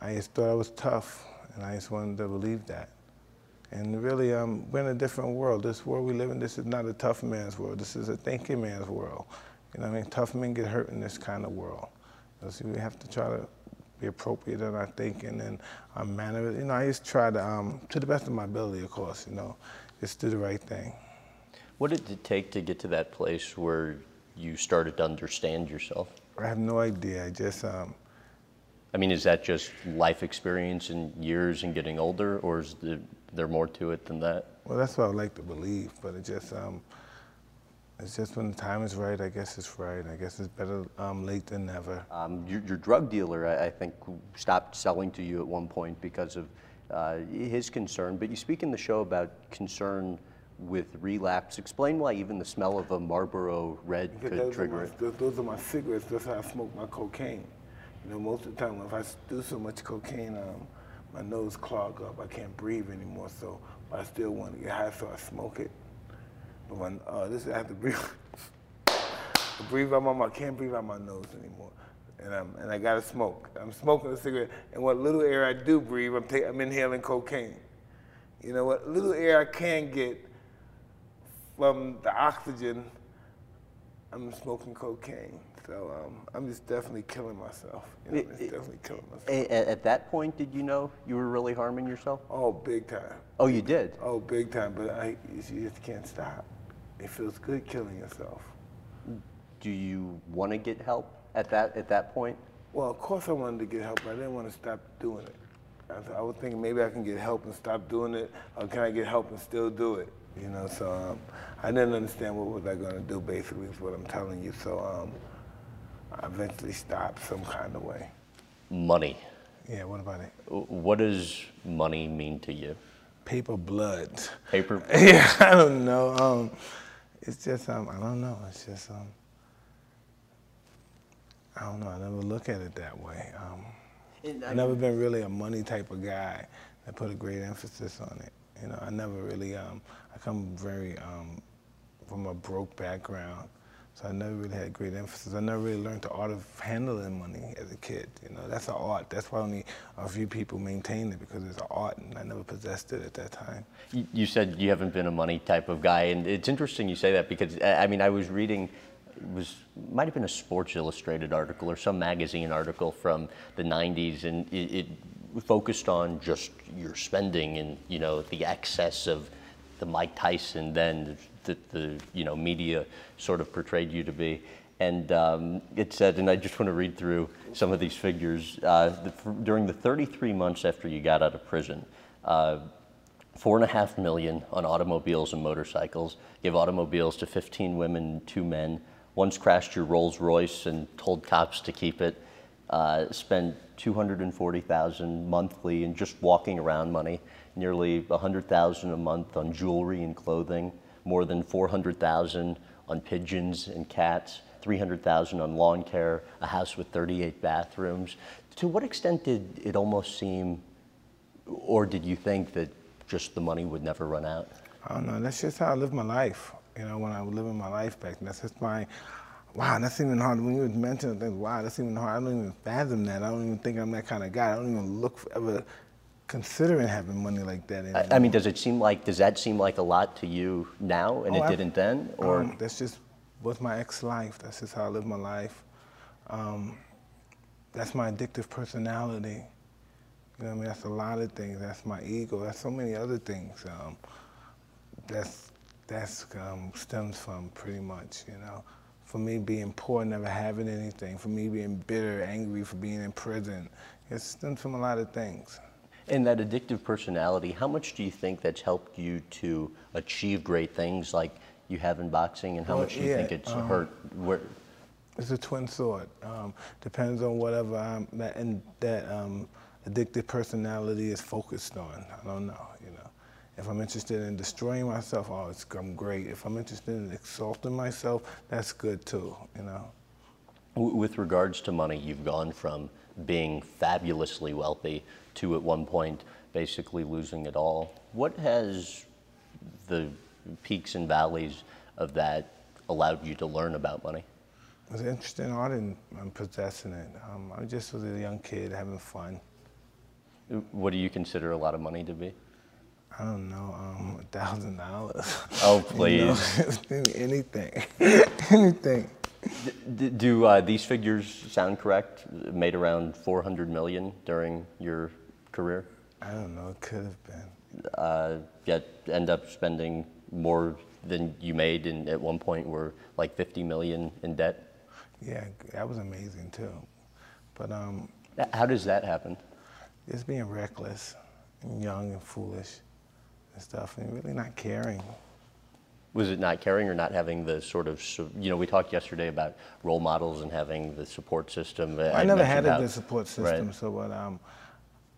I just thought I was tough, and I just wanted to believe that. And really, um, we're in a different world. This world we live in, this is not a tough man's world. This is a thinking man's world. You know what I mean? Tough men get hurt in this kind of world. So we have to try to be appropriate in our thinking and our manner. You know, I just try to, um, to the best of my ability, of course, you know, just do the right thing. What did it take to get to that place where you started to understand yourself? I have no idea. I just. Um, I mean, is that just life experience and years and getting older, or is there more to it than that? Well, that's what I like to believe, but it just. Um, it's just when the time is right, I guess it's right. I guess it's better um, late than never. Um, your, your, drug dealer, I, I, think, stopped selling to you at one point because of uh, his concern. But you speak in the show about concern with relapse. Explain why even the smell of a Marlboro Red could trigger my, it. Those are my cigarettes. That's how I smoke my cocaine. You know, most of the time, if I do so much cocaine, um, my nose clog up. I can't breathe anymore. So I still want to get high, so I smoke it. But when uh, this, I have to breathe. I breathe out my mouth. I can't breathe out my nose anymore. And, I'm, and I gotta smoke. I'm smoking a cigarette, and what little air I do breathe, I'm, I'm inhaling cocaine. You know what little air I can get, from the oxygen, I'm smoking cocaine. So um, I'm just definitely killing myself. You know, it, definitely killing myself. At that point, did you know you were really harming yourself? Oh, big time. Oh, you did? Oh, big time. But I, you just can't stop. It feels good killing yourself. Do you want to get help at that at that point? Well, of course I wanted to get help, but I didn't want to stop doing it. I, I was thinking maybe I can get help and stop doing it, or can I get help and still do it? You know, so um, I didn't understand what was I going to do. Basically, is what I'm telling you. So um, I eventually stopped some kind of way. Money. Yeah. What about it? What does money mean to you? Paper blood. Paper. Blood. yeah. I don't know. Um, it's just um, I don't know. It's just um, I don't know. I never look at it that way. Um, I've never been really a money type of guy that put a great emphasis on it. You know, I never really, um, I come very um, from a broke background, so I never really had great emphasis. I never really learned the art of handling money as a kid. You know, that's an art. That's why only a few people maintain it because it's an art, and I never possessed it at that time. You said you haven't been a money type of guy, and it's interesting you say that because I mean I was reading it was might have been a Sports Illustrated article or some magazine article from the 90s, and it, it focused on just your spending and you know the excess of the Mike Tyson then the, the you know media sort of portrayed you to be. And um, it said, and I just want to read through some of these figures. Uh, the, during the 33 months after you got out of prison, uh, four and a half million on automobiles and motorcycles, gave automobiles to 15 women and two men, once crashed your Rolls Royce and told cops to keep it, uh, spent 240,000 monthly in just walking around money, nearly 100,000 a month on jewelry and clothing, more than 400,000 on pigeons and cats, 300,000 on lawn care, a house with 38 bathrooms. To what extent did it almost seem, or did you think that just the money would never run out? I don't know. That's just how I live my life. You know, when I was living my life back then, that's just my wow, that's even hard. When you mention things, wow, that's even hard. I don't even fathom that. I don't even think I'm that kind of guy. I don't even look for, ever considering having money like that. Anymore. I mean, does it seem like does that seem like a lot to you now, and oh, it I, didn't then, or um, that's just was my ex-life. That's just how I live my life. Um, that's my addictive personality. You know what I mean? That's a lot of things. That's my ego. That's so many other things. Um, that's that's um, stems from pretty much, you know for me being poor, never having anything, for me being bitter, angry for being in prison. It stems from a lot of things. And that addictive personality, how much do you think that's helped you to achieve great things like you have in boxing, and how Well, much do you yeah, think it's um, hurt? Where, It's a twin sword. Um, depends on whatever I'm, that and that um, addictive personality is focused on. I don't know, you know. If I'm interested in destroying myself, oh, it's I'm great. If I'm interested in exalting myself, that's good too, you know. with regards to money, you've gone from being fabulously wealthy to at one point basically losing it all. What has the peaks and valleys of that allowed you to learn about money? It was interesting. I didn't I'm possessing it. Um, I just was a young kid having fun. What do you consider a lot of money to be? I don't know, um, a thousand dollars. Oh, You know, please. anything, anything. D- do uh, these figures sound correct? Made around 400 million during your career, I don't know. It could have been. uh, yet end up spending more than you made, and at one point we were like 50 million in debt. Yeah, that was amazing too. But um, How does that happen? just being reckless and young and foolish and stuff, and really not caring. Was it not caring or not having the sort of, you know, we talked yesterday about role models and having the support system. I I never had a good support system, Right. so but um,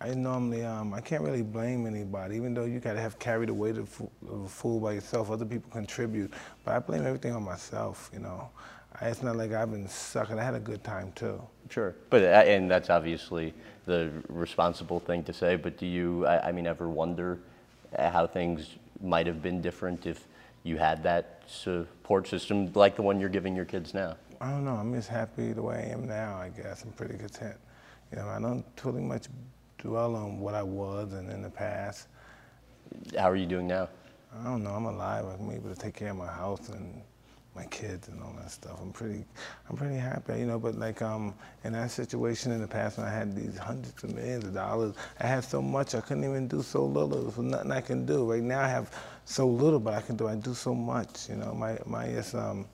I normally um, I can't really blame anybody, even though you gotta have carried the weight of, a fool by yourself. Other people contribute, but I blame everything on myself. You know, I, it's not like I've been sucking. I had a good time too. Sure, but uh, and that's obviously the responsible thing to say. But do you, I, I mean, ever wonder uh, how things might have been different if you had that support system like the one you're giving your kids now? I don't know. I'm just happy the way I am now. I guess I'm pretty content. You know, I don't totally much dwell on what I was and in the past. How are you doing now? I don't know. I'm alive. I'm able to take care of my house and my kids and all that stuff. I'm pretty, I'm pretty happy. You know, but like um, in that situation in the past when I had these hundreds of millions of dollars, I had so much I couldn't even do so little. There was nothing I can do. Right now I have so little, but I can do. I do so much. You know, my my um,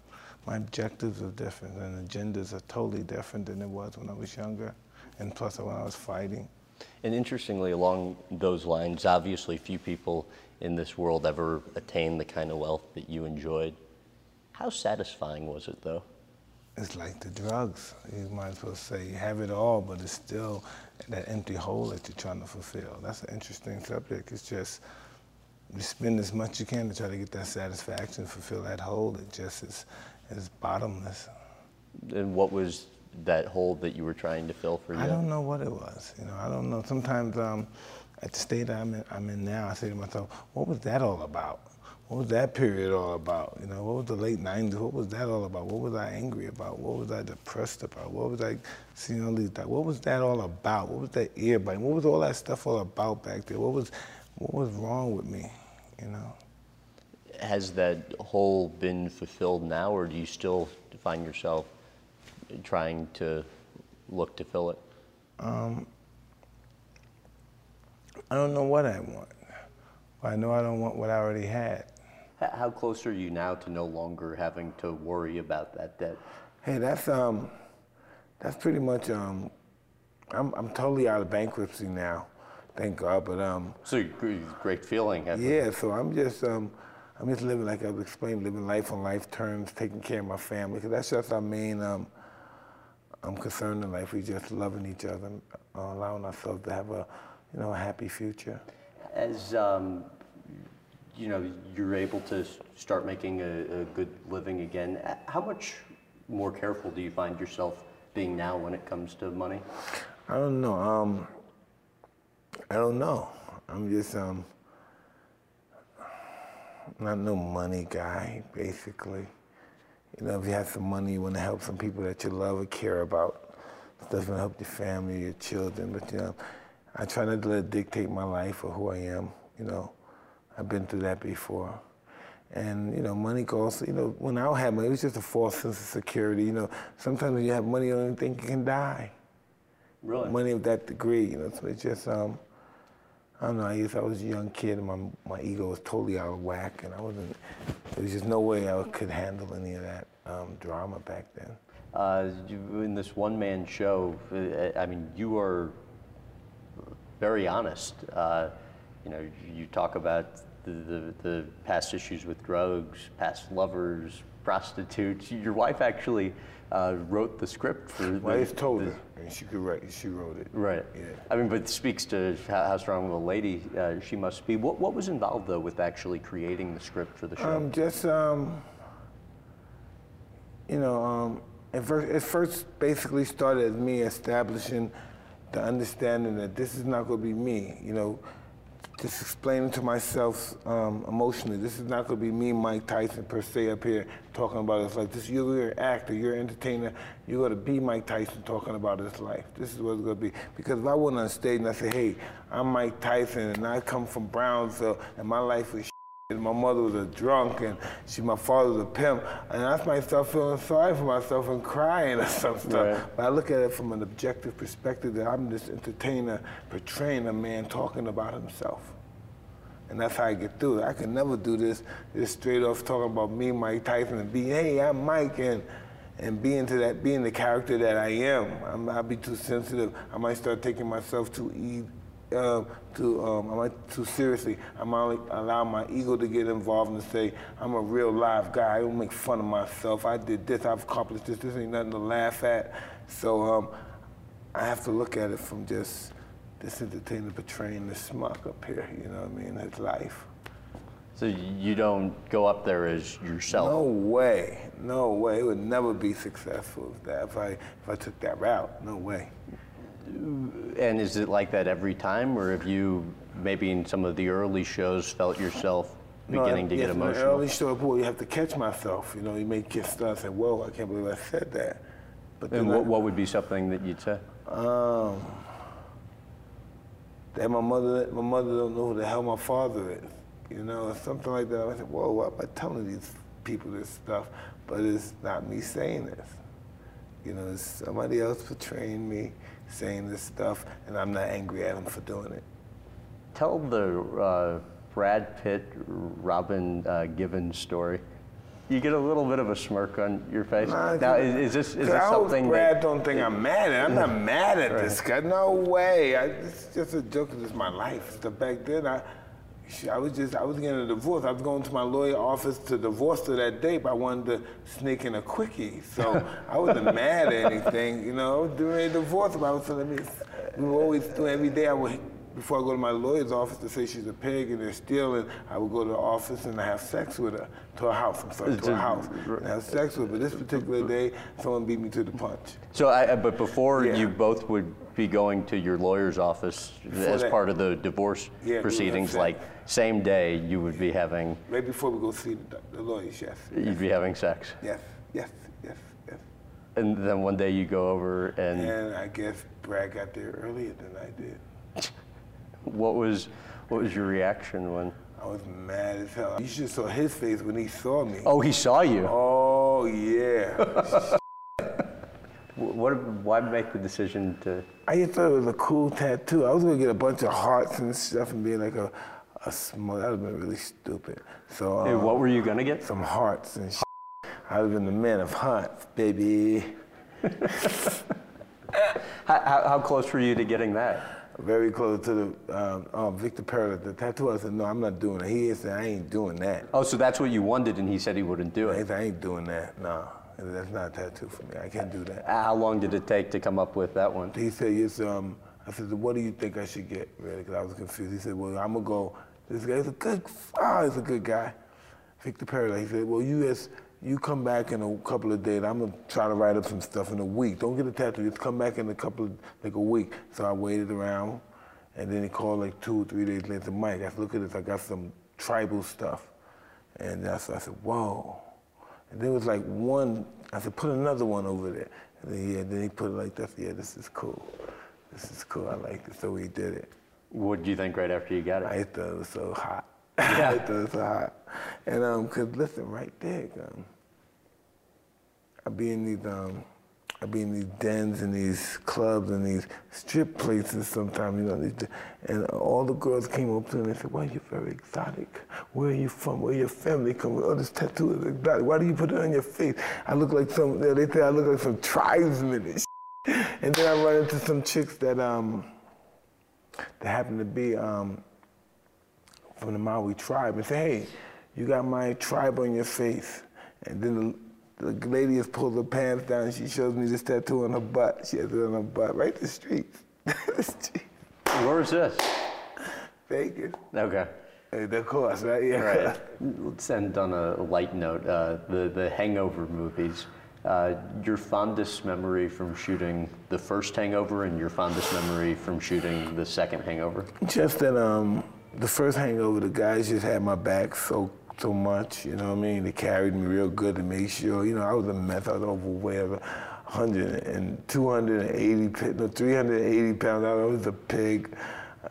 my objectives are different and agendas are totally different than it was when I was younger, and plus when I was fighting. And interestingly, along those lines, obviously few people in this world ever attain the kind of wealth that you enjoyed. How satisfying was it, though? It's like the drugs. You might as well say you have it all, but it's still that empty hole that you're trying to fulfill. That's an interesting subject. It's just you spend as much you can to try to get that satisfaction, fulfill that hole. It just is, is bottomless. And what was that hole that you were trying to fill for you? I don't know what it was. You know, I don't know. Sometimes um, at the state I'm in, I'm in now, I say to myself, what was that all about? What was that period all about? You know, what was the late 90s? What was that all about? What was I angry about? What was I depressed about? What was I seeing all these? What was that all about? What was that ear biting? What was all that stuff all about back there? What was, what was wrong with me? You know. Has that hole been fulfilled now, or do you still find yourself trying to look to fill it? I don't know what I want, but I know I don't want what I already had. How close are you now to no longer having to worry about that debt? Hey, that's um, that's pretty much um, I'm I'm totally out of bankruptcy now, thank God. But um, So a great feeling. yeah, so I'm just um, I'm just living like I've explained, living life on life terms, taking care of my family, because that's just our main um, I'm concerned in life. We just loving each other, uh, allowing ourselves to have a, you know, a happy future. As um, you know, you're able to start making a, a good living again. How much more careful do you find yourself being now when it comes to money? I don't know. Um, I don't know. I'm just um, not no money guy, basically. You know, if you have some money, you want to help some people that you love or care about. Stuff to help your family, your children. But you know, I try not to let it dictate my life or who I am. You know, I've been through that before. And you know, money goes. You know, when I had money, it was just a false sense of security. You know, sometimes when you have money, you don't even think you can die Really? money of that degree, you know. So it's just, um, I don't know. I used, I was a young kid, and my my ego was totally out of whack, and I wasn't. There was just no way I could handle any of that um, drama back then. Uh, in this one-man show, uh, I mean, you are very honest. Uh, you know, you talk about the, the, the past issues with drugs, past lovers, prostitutes. Your wife actually uh, wrote the script for. The, Wife told the- her, and she could write. She wrote it. Right. Yeah. I mean, but it speaks to how, how strong of a lady uh, she must be. What, what was involved though with actually creating the script for the show? Um, just um, you know, um, it first, it first basically started as me establishing the understanding that this is not going to be me. You know, just explaining to myself um, emotionally, this is not going to be me, Mike Tyson, per se, up here talking about his life. This you're an actor, you're an entertainer. You're going to be Mike Tyson talking about his life. This is what it's going to be. Because if I went on stage and I said, hey, I'm Mike Tyson and I come from Brownsville and my life was my mother was a drunk and she my father was a pimp and I might start feeling sorry for myself and crying or some stuff. Right. But I look at it from an objective perspective that I'm this entertainer portraying a man talking about himself. And that's how I get through it. I can never do this just straight off talking about me, Mike Tyson, and be, hey, I'm Mike, and and being to that, being the character that I am. I'm, I'll be too sensitive. I might start taking myself too e, uh, too, um, I might too seriously. I might allow my ego to get involved and say, I'm a real live guy. I don't make fun of myself. I did this. I've accomplished this. This ain't nothing to laugh at. So um, I have to look at it from just this entertainer portraying the smuck up here. You know what I mean? His life. so you don't go up there as yourself. No way. No way. It would never be successful if that if I if I took that route. No way. And is it like that every time, or have you maybe in some of the early shows felt yourself No, beginning to yes, get in the emotional? early show, boy, you have to catch myself. You know, you may get stuff and say, "Whoa, I can't believe I said that." But and then I- what, what would be something that you'd say? Um, that my mother, my mother don't know who the hell my father is. You know, or something like that. I said, whoa, why am I telling these people this stuff? But it's not me saying this. You know, somebody else portraying me, saying this stuff, and I'm not angry at them for doing it. Tell the uh, Brad Pitt, Robin uh, Givens story. You get a little bit of a smirk on your face. Nah, now, is, is this is this something Brad that, don't think I'm mad at. I'm not mad at this guy. No way. I, it's just a joke. It's my life. So back then, I, I was just I was getting a divorce. I was going to my lawyer office to divorce her that day, but I wanted to sneak in a quickie. So I wasn't mad at anything. You know, doing a divorce. But I was telling me, we were always doing every day. I would. Before I go to my lawyer's office to say she's a pig and they're stealing, I would go to the office and have sex with her to her house. I'm sorry, to her house and have sex with her. But this particular day, someone beat me to the punch. so? I, but before Yeah. you both would be going to your lawyer's office as that- part of the divorce Yeah, proceedings, like same day, you would be having Right before we go see the, the lawyers, yes. you'd be having sex, Yes, yes, yes, yes. and then one day you go over and And I guess Brad got there earlier than I did. what was what was your reaction when? I was mad as hell. You should have saw his face when he saw me. Oh, he saw you. Oh, yeah. What? Why make the decision to? I just thought it was a cool tattoo. I was gonna get a bunch of hearts and stuff and be like a, a small, that would have been really stupid. So, Hey, um, what were you gonna get? some hearts and shit. I would have been the man of hearts, baby. How, how, how close were you to getting that? Very close to the um, um, Victor Perla, the tattoo. I said, no, I'm not doing it. He said, I ain't doing that. Oh, so that's what you wanted, and he said he wouldn't do I it. said, I ain't doing that. No, that's not a tattoo for me. I can't do that. How long did it take to come up with that one? He said, yes, um, I said, what do you think I should get, really? Because I was confused. He said, well, I'm going to go, this guy's a good, ah, he's a good guy. Victor Perla, he said, well, you just, you come back in a couple of days. I'm going to try to write up some stuff in a week. Don't get a tattoo. Just come back in a couple of, like a week. So I waited around, and then he called like two or three days later, Mike, I said, look at this. I got some tribal stuff. And that's, I said, whoa. And there was like one, I said, put another one over there. And then, yeah, then he put it like that. Yeah, this is cool. This is cool. I like it. So he did it. What did you think right after you got it? I thought it was so hot. Yeah. It hot. And um, cause listen, right there, um, I be in these um, I be in these dens and these clubs and these strip places sometimes, you know, these, and all the girls came up to me and they said, "Why "Well, you're very exotic. Where are you from? Where your family come from? Oh, this tattoo is exotic. Why do you put it on your face? I look like some. They say I look like some tribesman and." shit." And then I run into some chicks that um that happened to be um, from the Maori tribe and say, hey, you got my tribe on your face. And then the, the lady has pulled her pants down and she shows me this tattoo on her butt. She has it on her butt, right the streets. the streets. Where is this? Vegas. Okay. Of course, right? Yeah. Right. Let's end on a light note. Uh, the the Hangover movies. Uh, your fondest memory from shooting the first Hangover, and your fondest memory from shooting the second Hangover. Just that um, the first hangover, the guys just had my back so so much. You know what I mean? They carried me real good to make sure. You know, I was a mess. I was overweight. 100 and 280, no, 380 pounds. I was a pig,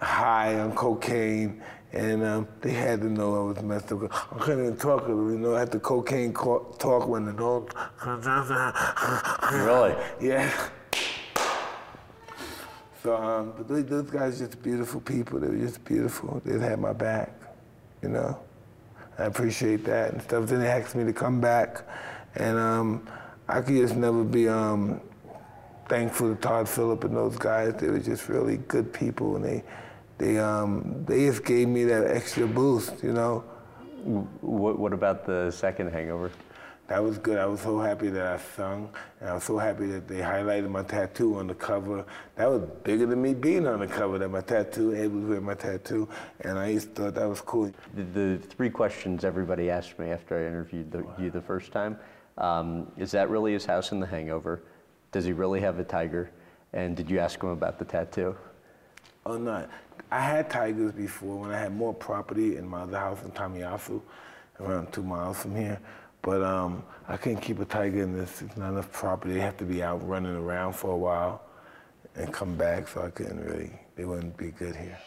high on cocaine. And um, they had to know I was messed up. I couldn't even talk, you know, I had the cocaine talk when the dog. Really? Yeah. So, um, but those, guys just beautiful people. They were just beautiful. They had my back, you know. I appreciate that and stuff. Then they asked me to come back, and um, I could just never be um, thankful to Todd Phillip and those guys. They were just really good people, and they they um, they just gave me that extra boost, you know. What, what about the second Hangover? That was good. I was so happy that I sung, and I was so happy that they highlighted my tattoo on the cover. That was bigger than me being on the cover. That my tattoo, Ed was wearing my tattoo, and I just thought that was cool. The, the three questions everybody asked me after I interviewed the, you the first time: um, Is that really his house in The Hangover? Does he really have a tiger? And did you ask him about the tattoo? Oh no, I had tigers before when I had more property in my other house in Tamiyasu, around two miles from here. But um, I couldn't keep a tiger in this. It's not enough property. They have to be out running around for a while and come back, so I couldn't really, they wouldn't be good here.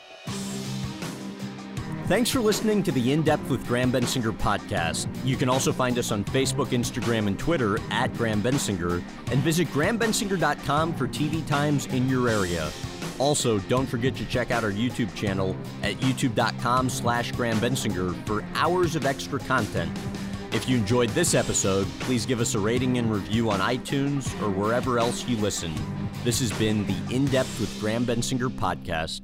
Thanks for listening to the In Depth with Graham Bensinger podcast. You can also find us on Facebook, Instagram, and Twitter at Graham Bensinger, and visit grahambensinger.com for TV times in your area. Also, don't forget to check out our YouTube channel at youtube.com slash Graham Bensinger for hours of extra content if you enjoyed this episode, please give us a rating and review on iTunes or wherever else you listen. This has been the In Depth with Graham Bensinger podcast.